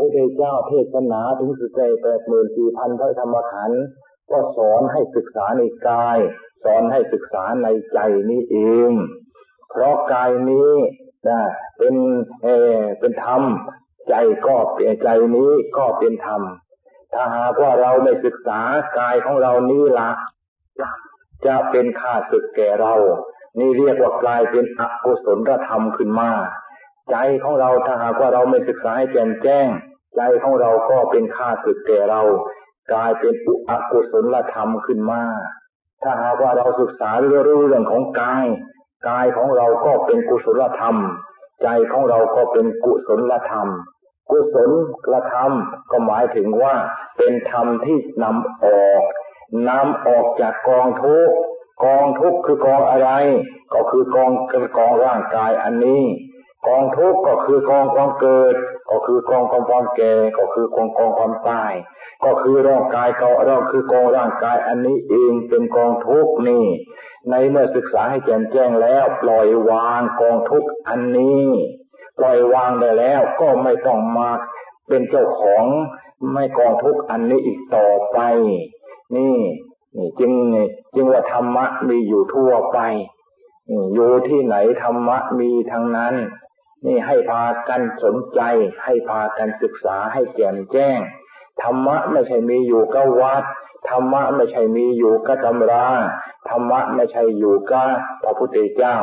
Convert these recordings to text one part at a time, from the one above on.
พุทธเจ้าเทศนาถึงสุดใจแปดหมื่นสี่พันพระธรรมขันธ์ก็สอนให้ศึกษาในกาย สอนให้ศึกษาในใจนี้เอง เพราะกายนี้นะเป็นเอเป็นธรรม ใจก็เป็นใจนี้ก็เป็นธรรม ถ้าหากว่าเราไม่ศึกษากายของเรานี้ละจะเป็นข้าศึกแก่เรา นี่เรียกว่ากลายเป็นอกุศลธรรมขึ้นมา ใจของเราถ้าหากว่าเราไม่ศึกษาให้แจ่มแจ้ง ใจของเราก็เป็นข้าศึกแก่เรากลายเป็นอุอกุศลธรรมขึ้นมา ถ้าหากว่าเราศึกษาเรื่องเรื่องของกาย กายของเราก็เป็นกุศลธรรม ใจของเราก็เป็นกุศลธรรม กุศลธรรมก็หมายถึงว่าเป็นธรรมที่นำออกนำออกจากกองทุกกองทุกคือกองอะไร ก็คือกองกองร่างกายอันนี้ กองทุกข์ก็คือกองความเกิด ก็คือกองความแก่ก็คือกองกองความตาย ก็คือร่างกายก็เราคือกองร่างกายอันนี้เองเป็นกองทุกข์นี่ ในเมื่อศึกษาให้แจ่มแจ้งแล้ว ปล่อยวางกองทุกข์อันนี้ ปล่อยวางได้แล้วก็ไม่ต้องมาเป็นเจ้าของไม่กองทุกข์อันนี้อีกต่อไป นี่นี่จึงจึงว่าธรรมะมีอยู่ทั่วไป อยู่ที่ไหนธรรมะมีทั้งนั้น นี่ให้พากันสนใจ ให้พากันศึกษาให้แจ่มแจ้ง ธรรมะไม่ใช่มีอยู่กับวัด ธรรมะไม่ใช่มีอยู่กับตำรา ธรรมะไม่ใช่อยู่กับพระพุทธเจ้า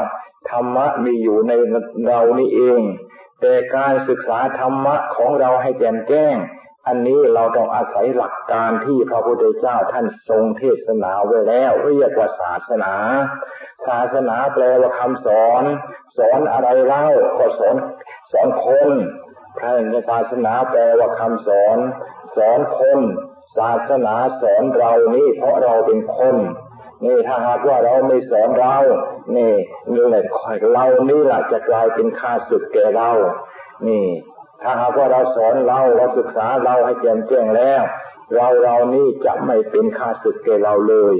ธรรมะมีอยู่ในเรานี่เอง แต่การศึกษาธรรมะของเราให้แจ่มแจ้ง อันนี้เราต้องอาศัยหลักการที่พระพุทธเจ้าท่านทรงเทศนาไว้แล้วเรียกว่าศาสนา ศาสนาแปลว่าคำสอน สอนอะไรเล่าก็สอนสอนคนพระศาสนาแปลว่าคำสอน สอนคน ศาสนาสอนเรานี่เพราะเราเป็นคนนี่ถ้าหากว่าเราไม่สอนเรา นี่นี่แหละเรานี่แหละจะกลายเป็นข้าศึกแก่เรา นี่ ถ้าหากว่าเราสอนเราเราศึกษาเราให้แจ่มแจ้งแล้ว เราเรานี้จะไม่เป็นข้าศึกแก่เราเลย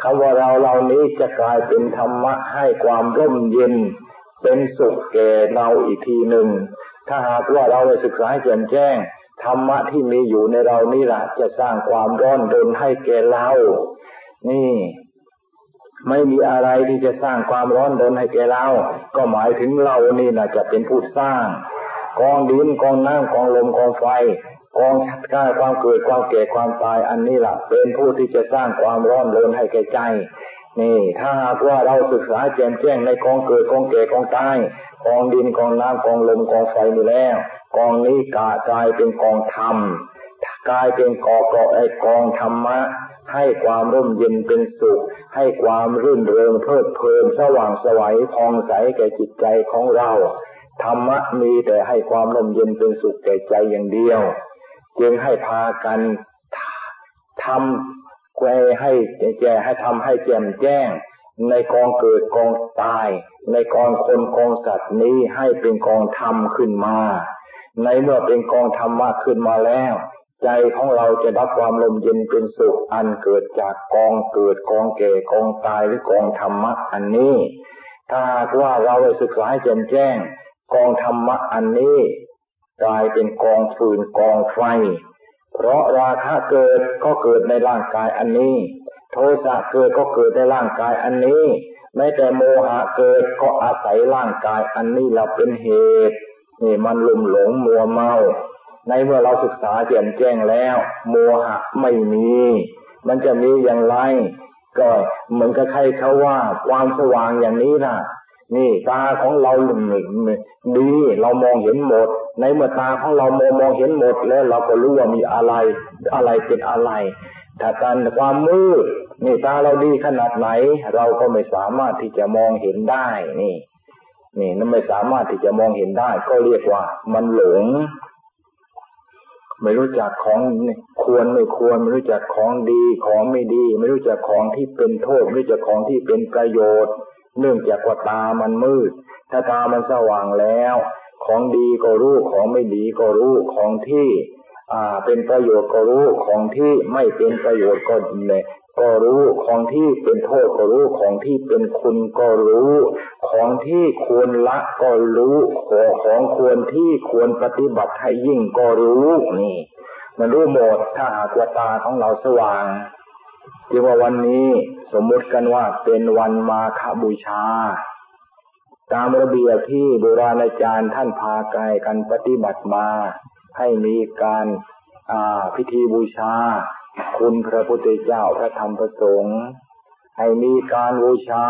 คำว่าเราเรานี้จะกลายเป็นธรรมะให้ความร่มเย็น เป็นสุขแก่เราอีกทีหนึ่ง ถ้าหากว่าเราได้ศึกษาให้แจ่มแจ้งธรรมะที่มีอยู่ในเรานี่แหละจะสร้างความร้อนรนให้แก่เรา นี่ ไม่มีอะไรที่จะสร้างความร้อนรนให้แก่เรา ก็หมายถึงเรานี่นะจะเป็นผู้สร้าง กองดินกองน้ำกองลมกองไฟ กองชัดก้าความเกิดความแก่ความตายอันนี้แหละเป็นผู้ที่จะสร้างความร้อนรนให้แก่ใจ นี่ ถ้าหากว่าเราศึกษาแจ่มแจ้งในกองเกิดกองแก่กองตายกองดินกองน้ำกองลมกองไฟนี่แล้วกองนี้กากลายเป็นกองธรรมกลายเป็นกอเกอไอกองธรรมะ ให้ความร่มเย็นเป็นสุข ให้ความรื่นเริงเพลิดเพลินสว่างสวัยพองใสแก่จิตใจของเราธรรมะมีแต่ให้ความลมเย็นเป็นสุขแก่ใจอย่างเดียว จึงให้พากันทำแกให้แก่ให้ทำให้แจ่มแจ้ง ในกองเกิดกองตาย ในกองคนกองสัตว์นี้ให้เป็นกองธรรมขึ้นมา ในเมื่อเป็นกองธรรมะขึ้นมาแล้ว ใจของเราจะรับความลมเย็นเป็นสุขอันเกิดจากกองเกิดกองแก่กองตายหรือกองธรรมะอันนี้ ถ้าว่าเราได้ศึกษาให้แจ่มแจ้ง กองธรรมะอันนี้ กลายเป็นกองฟืนกองไฟ เพราะราคะเกิดก็เกิดในร่างกายอันนี้ โทสะเกิดก็เกิดในร่างกายอันนี้แม้แต่โมหะเกิดก็อาศัยร่างกายอันนี้เราเป็นเหตุนี่มันลุ่มหลงมัวเมา ในเมื่อเราศึกษาแจ่มแจ้งแล้ว โมหะไม่มี มันจะมีอย่างไรก็เหมือนกับใครเขาว่าความสว่างอย่างนี้นะนี่ตาของเราดีเรามองเห็นหมด ในเมื่อตาของเรามองมองเห็นหมดแล้วเราก็รู้ว่ามีอะไรอะไรเป็นอะไร ถ้าการความมืดนี่ตาเราดีขนาดไหน เราก็ไม่สามารถที่จะมองเห็นได้นี่ นี่นั่นไม่สามารถที่จะมองเห็นได้ ก็เรียกว่า มันหลง ไม่รู้จักของควรไม่ควร ไม่รู้จักของดีของไม่ดี ไม่รู้จักของที่เป็นโทษ ไม่รู้จักของที่เป็นประโยชน์ เนื่องจากว่าตามันมืด ถ้าตามันสว่างแล้ว ของดีก็รู้ของไม่ดีก็รู้ของที่อ่าเป็นประโยชน์ก็รู้ของที่ไม่เป็นประโยชน์ก็เนี่ยก็รู้ของที่เป็นโทษก็รู้ของที่เป็นคุณก็รู้ ของที่ควรละก็รู้ของควรที่ควรปฏิบัติให้ยิ่งก็รู้นี่ มันรู้หมดถ้าหากว่าตาของเราสว่างจึงว่าวันนี้สมมติกันว่าเป็นวันมาฆบูชา ตามระเบียบที่โบราณอาจารย์ท่านพาไกลกันปฏิบัติมา ให้มีการพิธีบูชา คุณพระพุทธเจ้าพระธรรมพระสงฆ์ให้มีการบูชา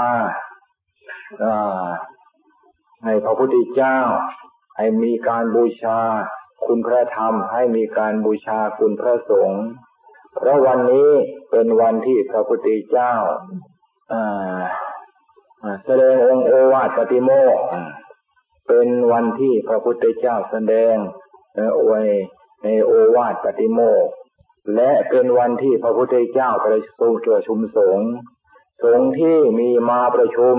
ให้พระพุทธเจ้า ให้มีการบูชา คุณพระธรรม ให้มีการบูชาคุณพระสงฆ์เพราะวันนี้เป็นวันที่พระพุทธเจ้า แสดงองค์โอวาทปฏิโมกเป็นวันที่พระพุทธเจ้าแสดงไว้ในโอวาทปฏิโมกและเป็นวันที่พระพุทธเจ้าประชุมประชุมสงฆ์สงฆ์ที่มีมาประชุม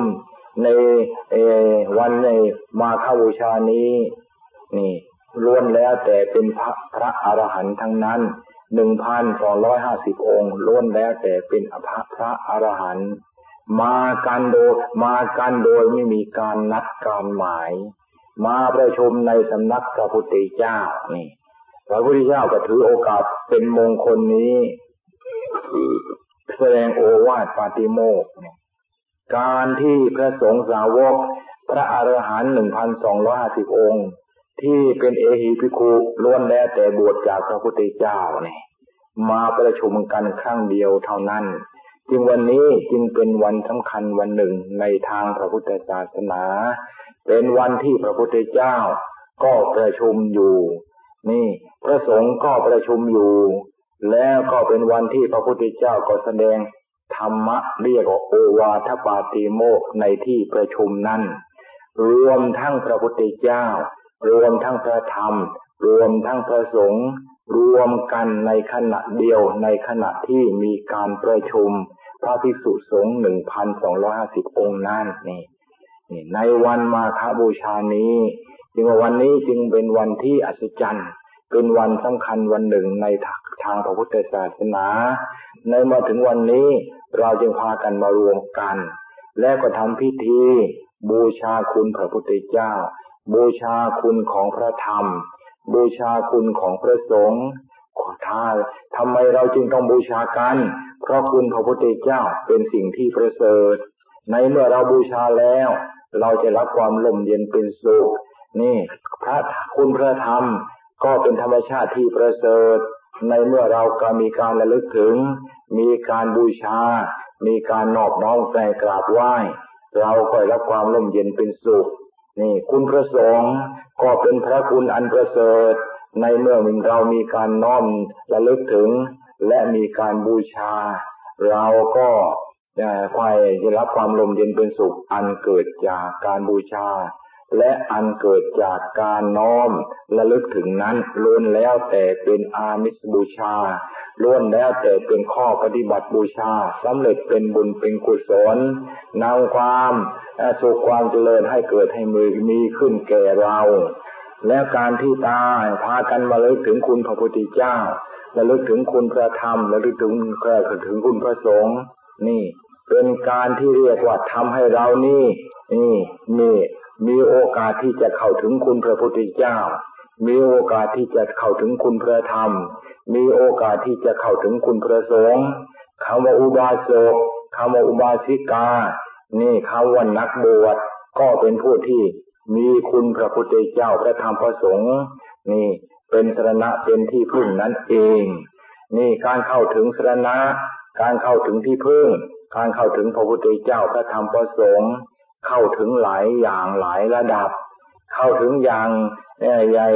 ในวันในมาฆบูชานี้ นี่ล้วนแล้วแต่เป็นพระพระอรหันต์ทั้งนั้นหนึ่งพันสองร้อยห้าสิบองค์ล้วนแล้วแต่เป็นอภพระอรหันต์ มากันโดยมากันโดยไม่มีการนัดการหมาย มาประชุมในสำนักพระพุทธเจ้านี่พระพุทธเจ้าก็ถือโอกาสเป็นมงคลนี้ แสดงโอวาทปาติโมกการที่พระสงฆ์สาวก พระอรหันต์หนึ่งพันสองร้อยห้าสิบองค์ ที่เป็นเอหิพิคุล้วนแล้วแต่บวชจากพระพุทธเจ้าเนี่ยมาประชุมกันครั้งเดียวเท่านั้น จึงวันนี้จึงเป็นวันสำคัญวันหนึ่งในทางพระพุทธศาสนา เป็นวันที่พระพุทธเจ้าก็ประชุมอยู่ นี่พระสงฆ์ก็ประชุมอยู่ แล้วก็เป็นวันที่พระพุทธเจ้าก็แสดงธรรมะเรียกว่าโอวาทปาติโมกในที่ประชุมนั้น รวมทั้งพระพุทธเจ้า รวมทั้งพระธรรม รวมทั้งพระสงฆ์รวมกันในขณะเดียวในขณะที่มีการประชุม พระภิกษุสงฆ์หนึ่งพันสองร้อยห้าสิบองค์นั่นนี่นี่ ในวันมาฆบูชานี้จึงว่าวันนี้จึงเป็นวันที่อัศจรรย์ เป็นวันสำคัญวันหนึ่งในทางพระพุทธศาสนา ในมาถึงวันนี้เราจึงพากันมารวมกัน และก็ทำพิธี บูชาคุณพระพุทธเจ้า บูชาคุณของพระธรรม บูชาคุณของพระสงฆ์ ขอท้าทำไมเราจึงต้องบูชากัน เพราะคุณพระพุทธเจ้าเป็นสิ่งที่ประเสริฐ ในเมื่อเราบูชาแล้ว เราจะรับความลมเย็นเป็นสุข นี่ พระคุณพระธรรมก็เป็นธรรมชาติที่ประเสริฐ ในเมื่อเราก็มีการระลึกถึง มีการบูชา มีการนอบน้อมแปลกราบไหว้ เราก็รับความลมเย็นเป็นสุข นี่ คุณพระสงฆ์ก็เป็นพระคุณอันประเสริฐ ในเมื่อเรามีการน้อมระลึกถึง และมีการบูชา เราก็คอยจะรับความลมเย็นเป็นสุข อันเกิดจากการบูชา และอันเกิดจากการน้อมระลึกถึงนั้นล้วนแล้วแต่เป็นอามิสบูชาล้วนแล้วแต่เป็นข้อปฏิบัติบูชาสำเร็จเป็นบุญเป็นกุศลนำความสุขความเจริญให้เกิดให้มือมีขึ้นแก่เรา แล้วการที่ตายพากันมาเลิกถึงคุณพระพุทธเจ้าระลึกถึงคุณพระธรรมระลึกถึงแค่ถึงคุณพระสงฆ์นี่ เป็นการที่เรียกว่าทำให้เรานี่ นี่นี่มีโอกาสที่จะเข้าถึงคุณพระพุทธเจ้า มีโอกาสที่จะเข้าถึงคุณพระธรรม มีโอกาสที่จะเข้าถึงคุณพระสงฆ์คำว่าอุบาสกคำว่าอุบาสิกา นี่คำว่านักบวชก็เป็นผู้ที่ มีคุณพระพุทธเจ้าพระธรรมพระสงฆ์นี่เป็นสรณะเป็นที่พึ่งนั้นเอง นี่การเข้าถึงสรณะ การเข้าถึงที่พึ่ง การเข้าถึงพระพุทธเจ้าพระธรรมพระสงฆ์เข้าถึงหลายอย่างหลายระดับ เข้าถึงอย่างใหญ่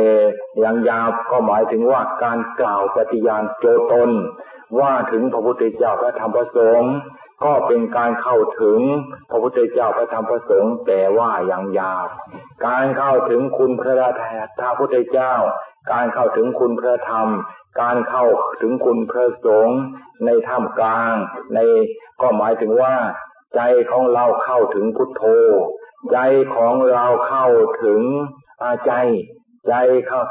อย่างยาวก็หมายถึงว่าการกล่าวปฏิญาณโจตน ว่าถึงพระพุทธเจ้าพระธรรมพระสงฆ์ก็เป็นการเข้าถึงพระพุทธเจ้าพระธรรมพระสงฆ์แต่ว่าอย่างยาว การเข้าถึงคุณพระธรรมพุทธเจ้า การเข้าถึงคุณพระธรรม การเข้าถึงคุณพระสงฆ์ในท่ามกลาง ในก็หมายถึงว่า ใจของเราเข้าถึงพุทโธ ใจของเราเข้าถึงอาใจ ใจ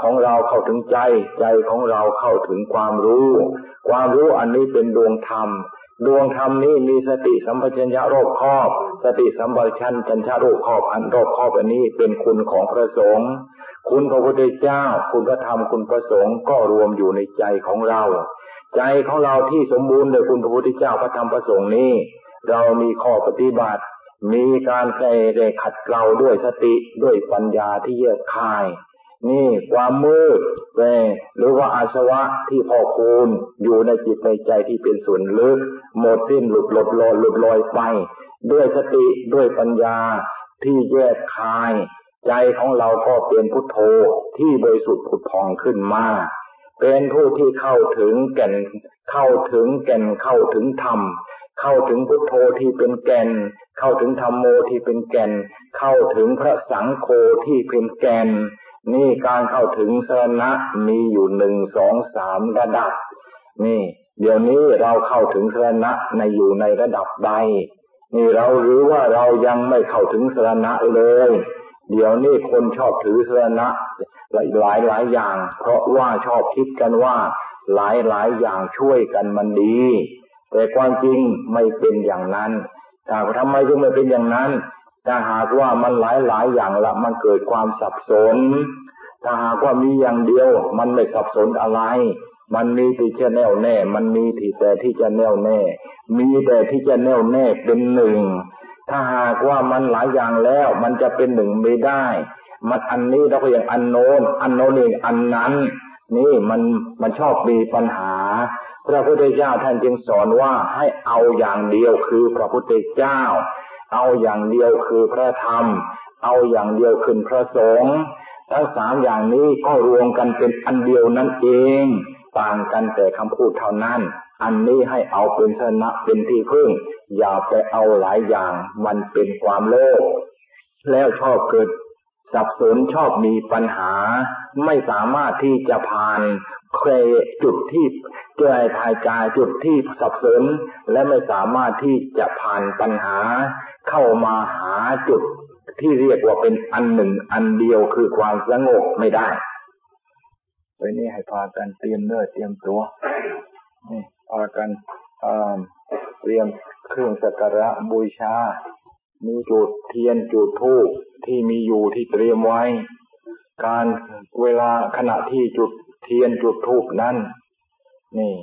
ของเราเข้าถึงใจ ใจของเราเข้าถึงความรู้ ความรู้อันนี้เป็นดวงธรรม ดวงธรรมนี้มีสติสัมปชัญญะรอบครอบ สติสัมปชัญญะรอบครอบอันรอบครอบอันนี้เป็นคุณของพระสงฆ์คุณพระพุทธเจ้า คุณพระธรรมคุณพระสงฆ์ก็รวมอยู่ในใจของเรา ใจของเราที่สมบูรณ์โดยคุณพระพุทธเจ้าพระธรรมพระสงฆ์นี้ เรามีข้อปฏิบัติ มีการแก้ได้ขัดเกลาด้วยสติด้วยปัญญาที่แยกคาย นี่ความมืดแวหรือว่าอาสวะที่พอคูณอยู่ในจิตในใจที่เป็นส่วนลึก หมดสิ้นหลุดหลดลอยหลุดลอยไป ด้วยสติด้วยปัญญาที่แยกคาย ใจของเราก็เป็นพุทโธที่บริสุทธิ์ผุดพองขึ้นมาเป็นผู้ที่เข้าถึงแก่นเข้าถึงแก่นเข้าถึงธรรมเข้าถึงพุทโธที่เป็นแก่น เข้าถึงธรรมโมที่เป็นแก่น เข้าถึงพระสังโฆที่เป็นแก่น นี่การเข้าถึงสนะมีอยู่หนึ่งสองสามระดับ นี่ เดี๋ยวนี้เราเข้าถึงสนะในอยู่ในระดับใด นี่เราหรือว่าเรายังไม่เข้าถึงสนะเลย เดี๋ยวนี้คนชอบถือสนะหลายหลายหลายอย่าง เพราะว่าชอบคิดกันว่า หลายหลายอย่างช่วยกันมันดี แต่ความจริงไม่เป็นอย่างนั้นแต่ทำไมจึงไม่เป็นอย่างนั้น ถ้าหากว่ามันหลายหลายอย่างละมันเกิดความสับสน ถ้าหากว่ามีอย่างเดียว มันไม่สับสนอะไร มันมีที่จะแน่วแน่ มันมีที่แต่ที่จะแน่วแน่ มีแต่ที่จะแน่วแน่เป็นหนึ่ง ถ้าหากว่ามันหลายอย่างแล้ว มันจะเป็นหนึ่งไม่ได้ มันอันนี้เราก็อย่างอันโน้น อันโน้นเองอันนั้น นี่มันมันชอบมีปัญหา พระพุทธเจ้าท่านจึงสอนว่าให้เอาอย่างเดียวคือพระพุทธเจ้า เอาอย่างเดียวคือพระธรรม เอาอย่างเดียวคือพระสงฆ์ทั้งสามอย่างนี้ก็รวมกันเป็นอันเดียวนั่นเอง ต่างกันแต่คำพูดเท่านั้น อันนี้ให้เอาเป็นชนะเป็นที่พึ่ง อย่าไปเอาหลายอย่าง มันเป็นความโลภแล้วชอบเกิด สับสนชอบมีปัญหา ไม่สามารถที่จะผ่านเคยจุดที่เจอภายกายจุดที่สับสน และไม่สามารถที่จะผ่านปัญหา เข้ามาหาจุดที่เรียกว่าเป็นอันหนึ่งอันเดียวคือความสงบไม่ได้ไว้นี่ให้พากันเตรียมเนื้อเตรียมตัวนี่พากันเตรียมเครื่องสักการะบูชา มีจุดเทียนจุดธูปที่มีอยู่ที่เตรียมไว้ การเวลาขณะที่จุดเทียนจุดธูปนั้น นี่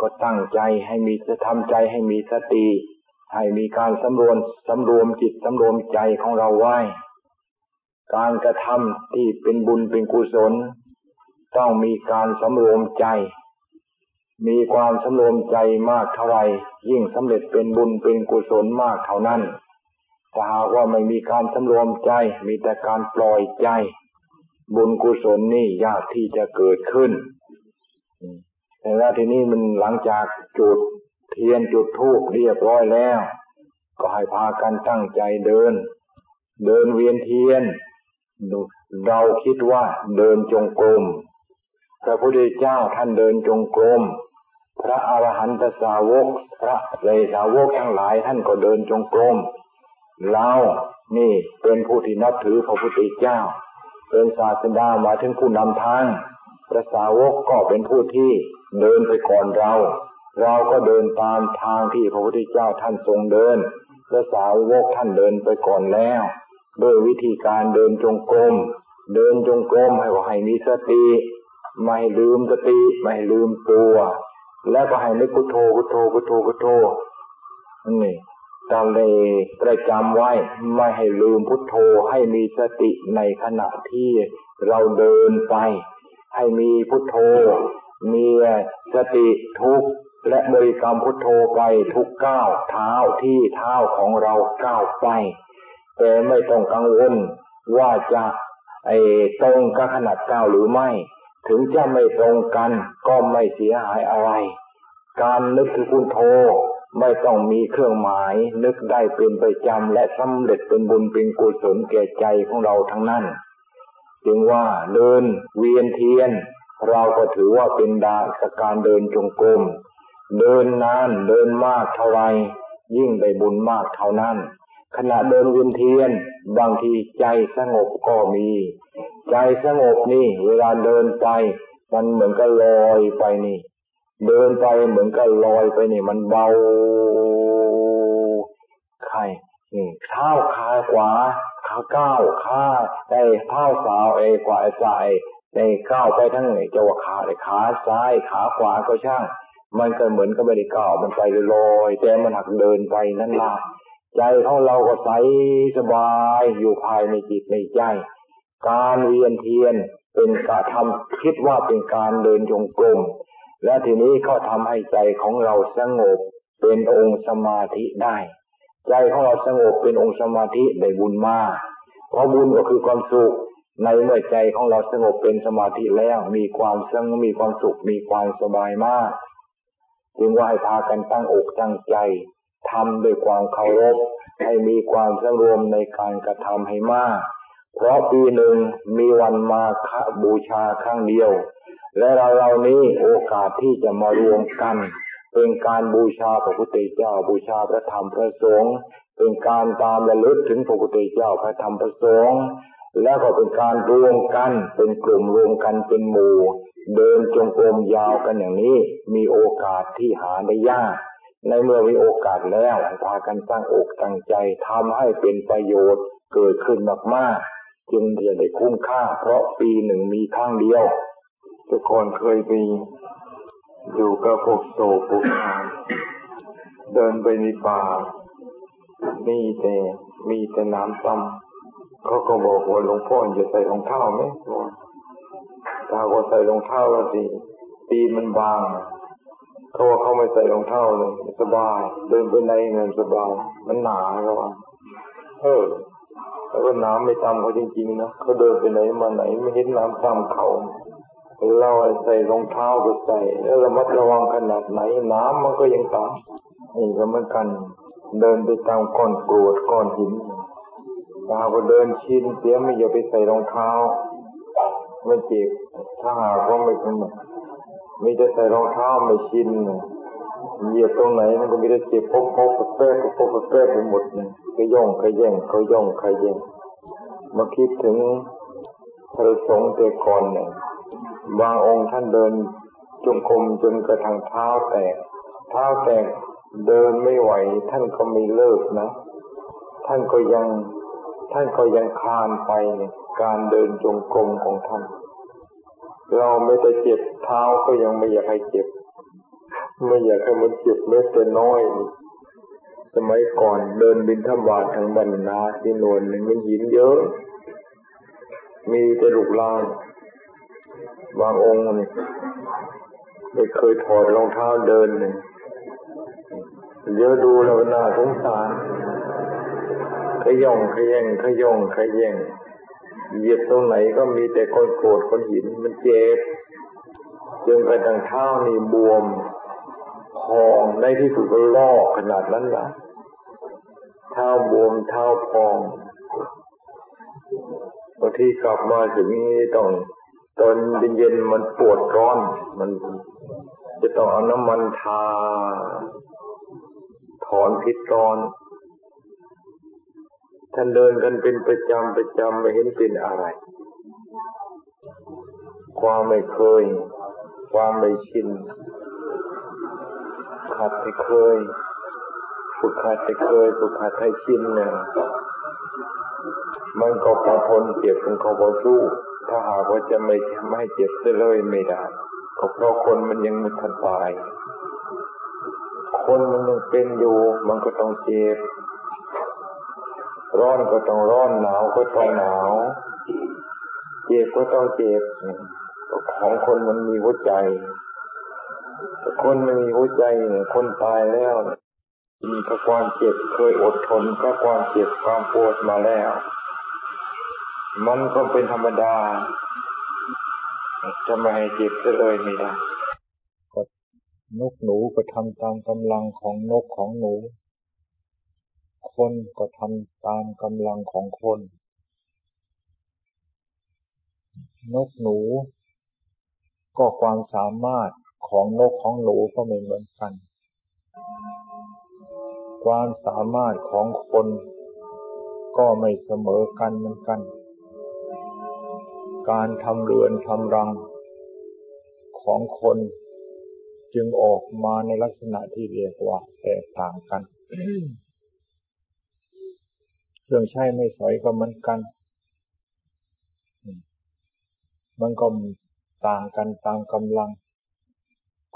ก็ตั้งใจให้มีจะทำใจให้มีสติ ให้มีการสำรวมสำรวมจิตสำรวมใจของเราไว้ การกระทำที่เป็นบุญเป็นกุศล ต้องมีการสำรวมใจมีความสำรวมใจมากเท่าไรยิ่งสำเร็จเป็นบุญเป็นกุศลมากเท่านั้น ถ้าหากว่าไม่มีการสำรวมใจ มีแต่การปล่อยใจ บุญกุศลนี่ยากที่จะเกิดขึ้นแต่แล้วทีนี้มันหลังจากจุดเทียนจุดธูปเรียบร้อยแล้ว ก็ให้พากันตั้งใจเดิน เดินเวียนเทียน เราคิดว่าเดินจงกรมพระพุทธเจ้าท่านเดินจงกรมพระอรหันตสาวก พระเลยสาวกทั้งหลายท่านก็เดินจงกรม เรานี่เป็นผู้ที่นับถือพระพุทธเจ้า เป็นศาสดามาถึงผู้นำทางพระสาวกก็เป็นผู้ที่เดินไปก่อนเรา เราก็เดินตามทางที่พระพุทธเจ้าท่านทรงเดินพระสาวกท่านเดินไปก่อนแล้วด้วยวิธีการเดินจงกรมเดินจงกรมให้ว่าให้มีสติไม่ลืมสติไม่ลืมตัว แล้วก็ให้นึกพุทโธพุทโธพุทโธพุทโธนี่ ตามเลยประจำไว้ไม่ให้ลืมพุทโธให้มีสติในขณะที่เราเดินไป ให้มีพุทโธ มีสติทุกและบริกรรมพุทโธไปทุกก้าวเท้าที่เท้าของเราก้าวไป แต่ไม่ต้องกังวลว่าจะไอ้ตรงกับขนาดก้าวหรือไม่ ถึงจะไม่ตรงกันก็ไม่เสียหายอะไร การนึกถึงพุทโธ ไม่ต้องมีเครื่องหมายนึกได้เป็นประจำและสำเร็จเป็นบุญเป็นกุศลแก่ใจของเราทั้งนั้น จึงว่าเดินเวียนเทียน เราก็ถือว่าเป็นดาสการเดินจงกรมเดินนานเดินมากเท่าไรยิ่งได้บุญมากเท่านั้น ขณะเดินเวียนเทียน บางทีใจสงบก็มี ใจสงบนี่ เวลาเดินไป มันเหมือนกับลอยไปนี่ เดินไปเหมือนกับลอยไปนี่มันเบาใครเท้าขาขวาขาก้าวขาไอ้เท้าสาวไอ้ขวาไอ้ซ้ายไอ้ก้าวไปทั้งไอ้เจ้าขาไอ้ขาซ้ายขาขวาก็ช่าง มันก็เหมือนกับไม่ได้ก้าวมันไปลอยแต่มันหักเดินไปนั่นละใจของเราก็ใสสบายอยู่ภายในจิตในใจ การเวียนเทียนเป็นการทำคิดว่าเป็นการเดินจงกรม และทีนี้ก็ทำให้ใจของเราสงบเป็นองค์สมาธิได้ ใจของเราสงบเป็นองค์สมาธิได้บุญมาก เพราะบุญก็คือความสุข ในเมื่อใจของเราสงบเป็นสมาธิแล้วมีความสงบมีความสุขมีความสบายมากจึงว่าให้พากันตั้งอกตั้งใจทำด้วยความเคารพให้มีความสรวมในการกระทำให้มาก เพราะปีหนึ่งมีวันมาฆบูชาครั้งเดียว และเราเหล่านี้โอกาสที่จะมารวมกัน เป็นการบูชาพระพุทธเจ้า บูชาพระธรรมพระสงฆ์เป็นการตามระลึกถึงพระพุทธเจ้าพระธรรมพระสงฆ์แล้วก็เป็นการรวมกันเป็นกลุ่มรวมกันเป็นหมู่ เดินจงกรมยาวกันอย่างนี้ มีโอกาสที่หาได้ยาก ในเมื่อมีโอกาสแล้วพากันตั้งอกตั้งใจทำให้เป็นประโยชน์เกิดขึ้นมากๆ จึงจะได้คุ้มค่า เพราะปีหนึ่งมีครั้งเดียว ทุกคนเคยไปอยู่กับพวกโศกพวกงานเดินไปในป่า มีแต่มีแต่น้ำซ้ำเขาก็บอกว่าหลวงพ่อจะใส่รองเท้าไหมถ้าว่าใส่รองเท้าแล้วสิตีมันบางเขาว่าเขาไม่ใส่รองเท้าเลยสบาย เดินไปไหนเงินสบาย มันหนาเขาว่าเออแล้วก็น้ำไม่ตามเขาจริงๆนะเขาเดินไปไหนมาไหนไม่เห็นน้ำตามเขา เราใส่รองเท้าก็ใส่ แล้วระมัดระวังขนาดไหนน้ำมันก็ยังตามนี่ก็เหมือนกัน เดินไปตามก้อนกรวดก้อนหินถ้าก็เดินชินเสียไม่อย่าไปใส่รองเท้า ไม่เจ็บถ้าหากว่าไม่เป็นมีแต่ใส่รองเท้าไม่ชินเหยียบตรงไหนมันก็มีแต่เจ็บพบพบแป๊บพบแป๊บไปหมดเนี่ยก็ย่องขย่งเขาย่องขย่งมาคิดถึงพระสงฆ์แต่ก่อนเนี่ย บางองค์ท่านเดินจงกรมจนกระทั่งเท้าแตก เท้าแตกเดินไม่ไหว ท่านก็ไม่เลิกนะ ท่านก็ยัง ท่านก็ยังคลานไปเนี่ยการเดินจงกรมของท่าน เราไม่ได้เจ็บเท้าก็ยังไม่อยากให้เจ็บ ไม่อยากให้มันเจ็บเล็กแต่น้อยสมัยก่อนเดินบินทบาททางบรรณาที่นวลมันหินเยอะ มีแต่ลูกลาง บางองค์นี่ไม่เคยถอดรองเท้าเดินเลยเยอะดูแล้วน่าสงสารขย่องขย่งขย่องขย่งเหยียบตรงไหนก็มีแต่คนโกรธคนหินมันเจ็บจนกระทั่งเท้านี่บวมพองในที่สุดก็ลอกขนาดนั้นละเท้าบวมเท้าพองบางทีกลับมาถึงนี้ต้อง ตอนเย็นๆมันปวดร้อน มันจะต้องเอาน้ำมันทา ถอนพิษร้อน ท่านเดินกันเป็นประจำประจำไม่เห็นเป็นอะไร ความไม่เคย ความไม่ชินขัดให้เคยฝึกขัดให้เคยฝึกขัดให้ชินเนี่ยมันก็พอทนเจ็บมันก็พอสู้ ถ้าหากว่าจะไม่ไม่เจ็บเลยไม่ได้ก็เพราะคนมันยังไม่ทันตาย คนมันยังเป็นอยู่ มันก็ต้องเจ็บ ร้อนก็ต้องร้อนหนาวก็ต้องหนาว เจ็บก็ต้องเจ็บของคนมันมีหัวใจ คนไม่มีหัวใจเนี่ยคนตายแล้วมีความเจ็บเคยอดทนก็ความเจ็บความปวดมาแล้ว มันก็เป็นธรรมดาจะไม่ให้เจ็บเลยไม่ได้นกหนูก็ทำตามกำลังของนกของหนู คนก็ทำตามกำลังของคน นกหนู ก็ความสามารถของนกของหนูก็ไม่เหมือนกัน ความสามารถของคนก็ไม่เสมอกันเหมือนกัน การทำเรือนทำรังของคนจึงออกมาในลักษณะที่เรียกว่าแตกต่างกัน เครื่องใช้ไม่สอยก็เหมือนกัน มันก็ต่างกันตามกำลัง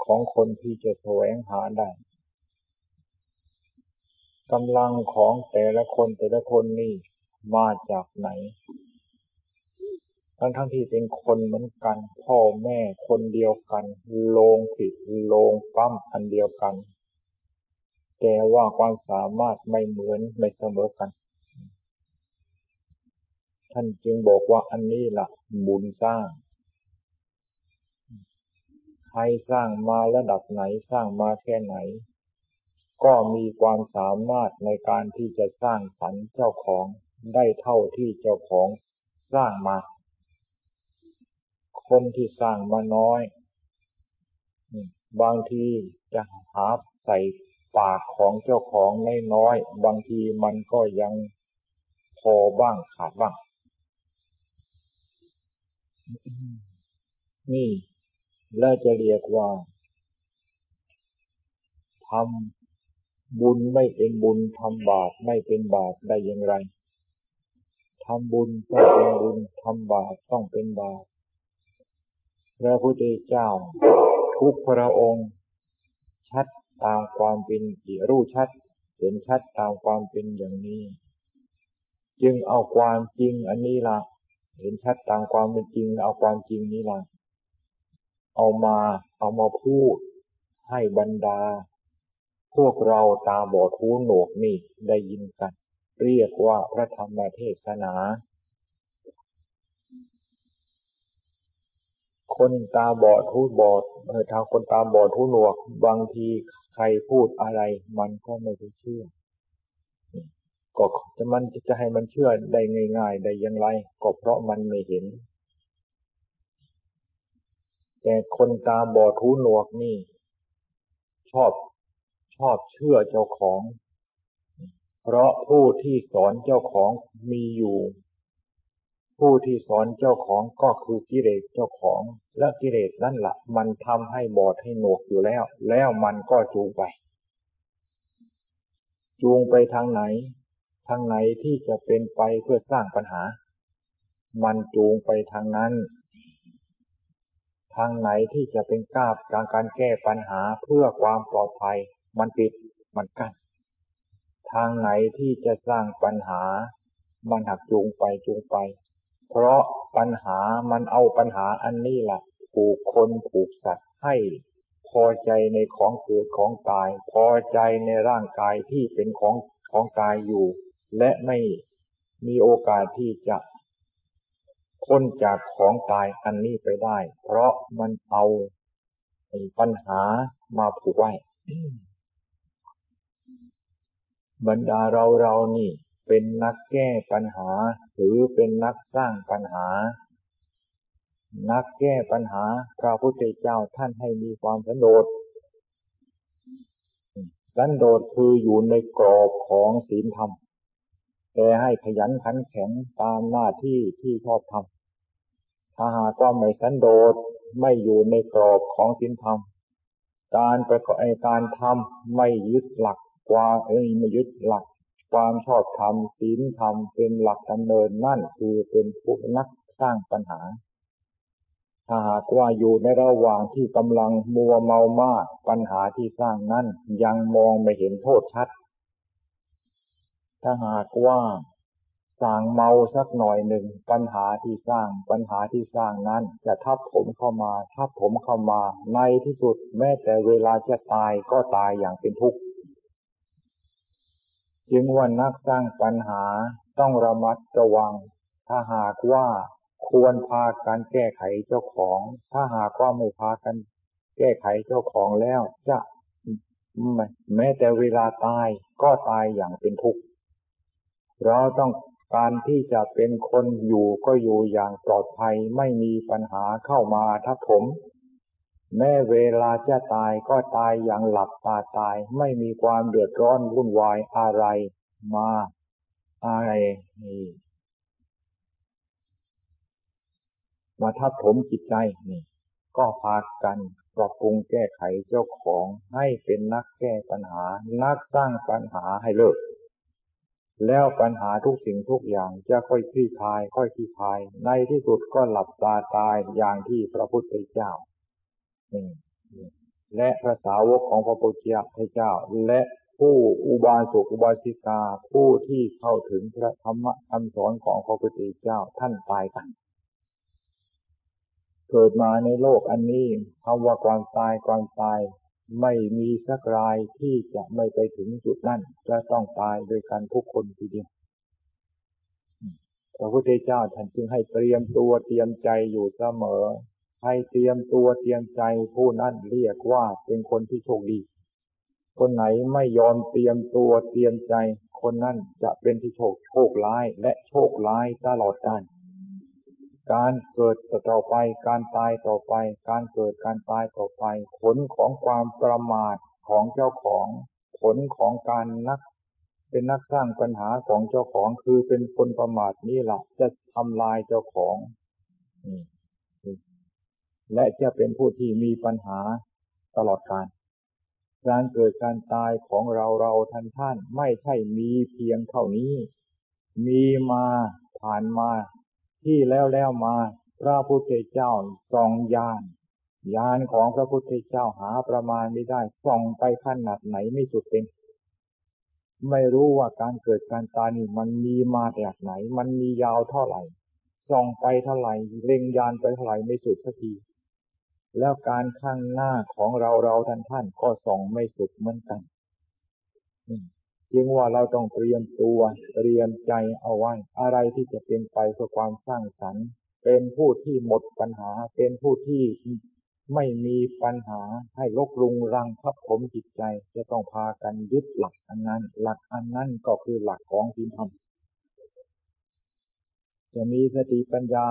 ของคนที่จะแสวงหาได้กำลังของแต่ละคนแต่ละคนนี่มาจากไหน ทั้งทั้งที่เป็นคนเหมือนกัน พ่อแม่คนเดียวกันโลงผิดโลงปั้มอันเดียวกัน แต่ว่าความสามารถไม่เหมือนไม่เสมอกัน ท่านจึงบอกว่าอันนี้ละ่ะ บุญสร้าง ใครสร้างมาระดับไหนสร้างมาแค่ไหน ก็มีความสามารถในการที่จะสร้างสรรเจ้าของได้เท่าที่เจ้าของสร้างมา คนที่สร้างมาน้อย บางทีจะหาใส่ปากของเจ้าของน้อยบางทีมันก็ยังพอบ้างขาดบ้าง นี่แล้วจะเรียกว่าทำบุญไม่เป็นบุญทำบาปไม่เป็นบาปได้อย่างไรทำบุญต้องเป็นบุญทำบาปต้องเป็นบาป พระพุทธเจ้า ทุกพระองค์ ชัดตามความเป็นรู้ชัด เห็นชัดตามความเป็นอย่างนี้ จึงเอาความจริงอันนี้ละเห็นชัดตามความเป็นจริงเอาความจริงนี้ละเอามาเอามาพูดให้บรรดา พวกเราตาบอดหูหนวกนี่ได้ยินกัน เรียกว่าพระธรรมเทศนา คนตาบอดหูบอดเออทางคนตาบอดหูหนวก บางทีใครพูดอะไร มันก็ไม่เชื่อ ก็จะมันจะให้มันเชื่อได้ง่ายๆ ได้ยังไงก็เพราะมันไม่เห็น แต่คนตาบอดหูหนวกนี่ ชอบชอบเชื่อเจ้าของ เพราะผู้ที่สอนเจ้าของมีอยู่ ผู้ที่สอนเจ้าของก็คือกิเลสเจ้าของ และกิเลสนั่นหละมันทำให้บอดให้หนวกอยู่แล้ว แล้วมันก็จูงไป จูงไปทางไหน ทางไหนที่จะเป็นไปเพื่อสร้างปัญหา มันจูงไปทางนั้น ทางไหนที่จะเป็นก้าบการการแก้ปัญหาเพื่อความปลอดภัย มันปิดมันกั้นทางไหนที่จะสร้างปัญหา มันหักจูงไปจูงไป เพราะปัญหามันเอาปัญหาอันนี้ละ่ะผูกคนผูกสัตว์ให้ พอใจในของเกิดของตาย พอใจในร่างกายที่เป็นของของตายอยู่ และไม่มีโอกาสที่จะพ้นจากของตายอันนี้ไปได้ เพราะมันเอาปัญหามาผูกไว้บรรดาเราเรานี่ เป็นนักแก้ปัญหา หรือเป็นนักสร้างปัญหา นักแก้ปัญหา พระพุทธเจ้าท่านให้มีความสันโดษสันโดษคืออยู่ในกรอบของศีลธรรม แต่ให้ขยันขันแข็งตามหน้าที่ที่ชอบทำถ้าหากว่าไม่สันโดษไม่อยู่ในกรอบของศีลธรรม การประกอบการทำไม่ยึดหลักควาเอ้ยไม่ยึดหลัก ความชอบธรรมศีลธรรมเป็นหลักดำเนินนั่นคือเป็นผู้นักสร้างปัญหา ถ้าหากว่าอยู่ในระหว่างที่กำลังมัวเมามากปัญหาที่สร้างนั้นยังมองไม่เห็นโทษชัด ถ้าหากว่าสร้างเมาสักหน่อยหนึ่งปัญหาที่สร้างปัญหาที่สร้างนั้น จะทับผมเข้ามา ทับผมเข้ามา ในที่สุดแม้แต่เวลาจะตายก็ตายอย่างเป็นทุกข์ จึงว่านักสร้างปัญหาต้องระมัดระวัง ถ้าหากว่าควรพากันแก้ไขเจ้าของ ถ้าหากว่าไม่พากันแก้ไขเจ้าของแล้ว จะแม้แต่เวลาตายก็ตายอย่างเป็นทุกข์เราต้องการที่จะเป็นคนอยู่ก็อยู่อย่างปลอดภัยไม่มีปัญหาเข้ามาทับถม แม้เวลาจะตายก็ตายอย่างหลับตาตาย ไม่มีความเดือดร้อนวุ่นวายอะไรมาอะไรนี่มาทับถมจิตใจนี่ ก็พากันปรับปรุงแก้ไขเจ้าของให้เป็นนักแก้ปัญหา นักสร้างปัญหาให้เลิก แล้วปัญหาทุกสิ่งทุกอย่างจะค่อยคลี่คลาย ค่อยคลี่คลาย ในที่สุดก็หลับตาตายอย่างที่พระพุทธเจ้า และพระสาวกของพระพุทธเจ้า และผู้อุบาสกอุบาสิกา ผู้ที่เข้าถึงพระธรรมคำสอนของพระพุทธเจ้าท่านตายกัน เกิดมาในโลกอันนี้คำว่าความตายความตายไม่มีสักรายที่จะไม่ไปถึงจุดนั้นจะต้องตายโดยกันทุกคนทีเดียวพระพุทธเจ้าท่านจึงให้เตรียมตัวเตรียมใจอยู่เสมอ ให้เตรียมตัวเตรียมใจผู้นั้นเรียกว่าเป็นคนที่โชคดี คนไหนไม่ยอมเตรียมตัวเตรียมใจ คนนั้นจะเป็นที่โชคโชคร้ายและโชคร้ายตลอดกาลการเกิดต่อไป การตายต่อไป การเกิดการตายต่อไป ผลของความประมาทของเจ้าของ ผลของการนัก เป็นนักสร้างปัญหาของเจ้าของคือเป็นคนประมาทนี่แหละจะทำลายเจ้าของ และจะเป็นผู้ที่มีปัญหาตลอดกาลการเกิดการตายของเราเราท่านท่านไม่ใช่มีเพียงเท่านี้ มีมาผ่านมา ที่แล้วแล้วมาพระพุทธเจ้าส่องยานยานของพระพุทธเจ้าหาประมาณไม่ได้ส่องไปขนาดไหนไม่สุดเป็นไม่รู้ว่าการเกิดการตายนี่มันมีมาจากไหน มันมียาวเท่าไหร่ส่องไปเท่าไหร่เล็งยานไปเท่าไหร่ไม่สุดสักที แล้วการข้างหน้าของเราเราท่านท่านก็ส่องไม่สุดเหมือนกันจึงว่าเราต้องเตรียมตัวเตรียมใจเอาไว้ อะไรที่จะเป็นไปเพื่อความสร้างสรรค์ เป็นผู้ที่หมดปัญหา เป็นผู้ที่ไม่มีปัญหาให้ลกรุงรังทับผมจิตใจ จะต้องพากันยึดหลักอันนั้น หลักอันนั้นก็คือหลักของศีลธรรมจะมีสติปัญญา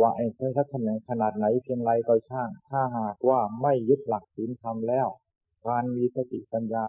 ว่าไอ้ทัศนขนาดไหนเพียงไรก็ช่าง ถ้าหากว่าไม่ยึดหลักศีลธรรมแล้ว การมีสติปัญญา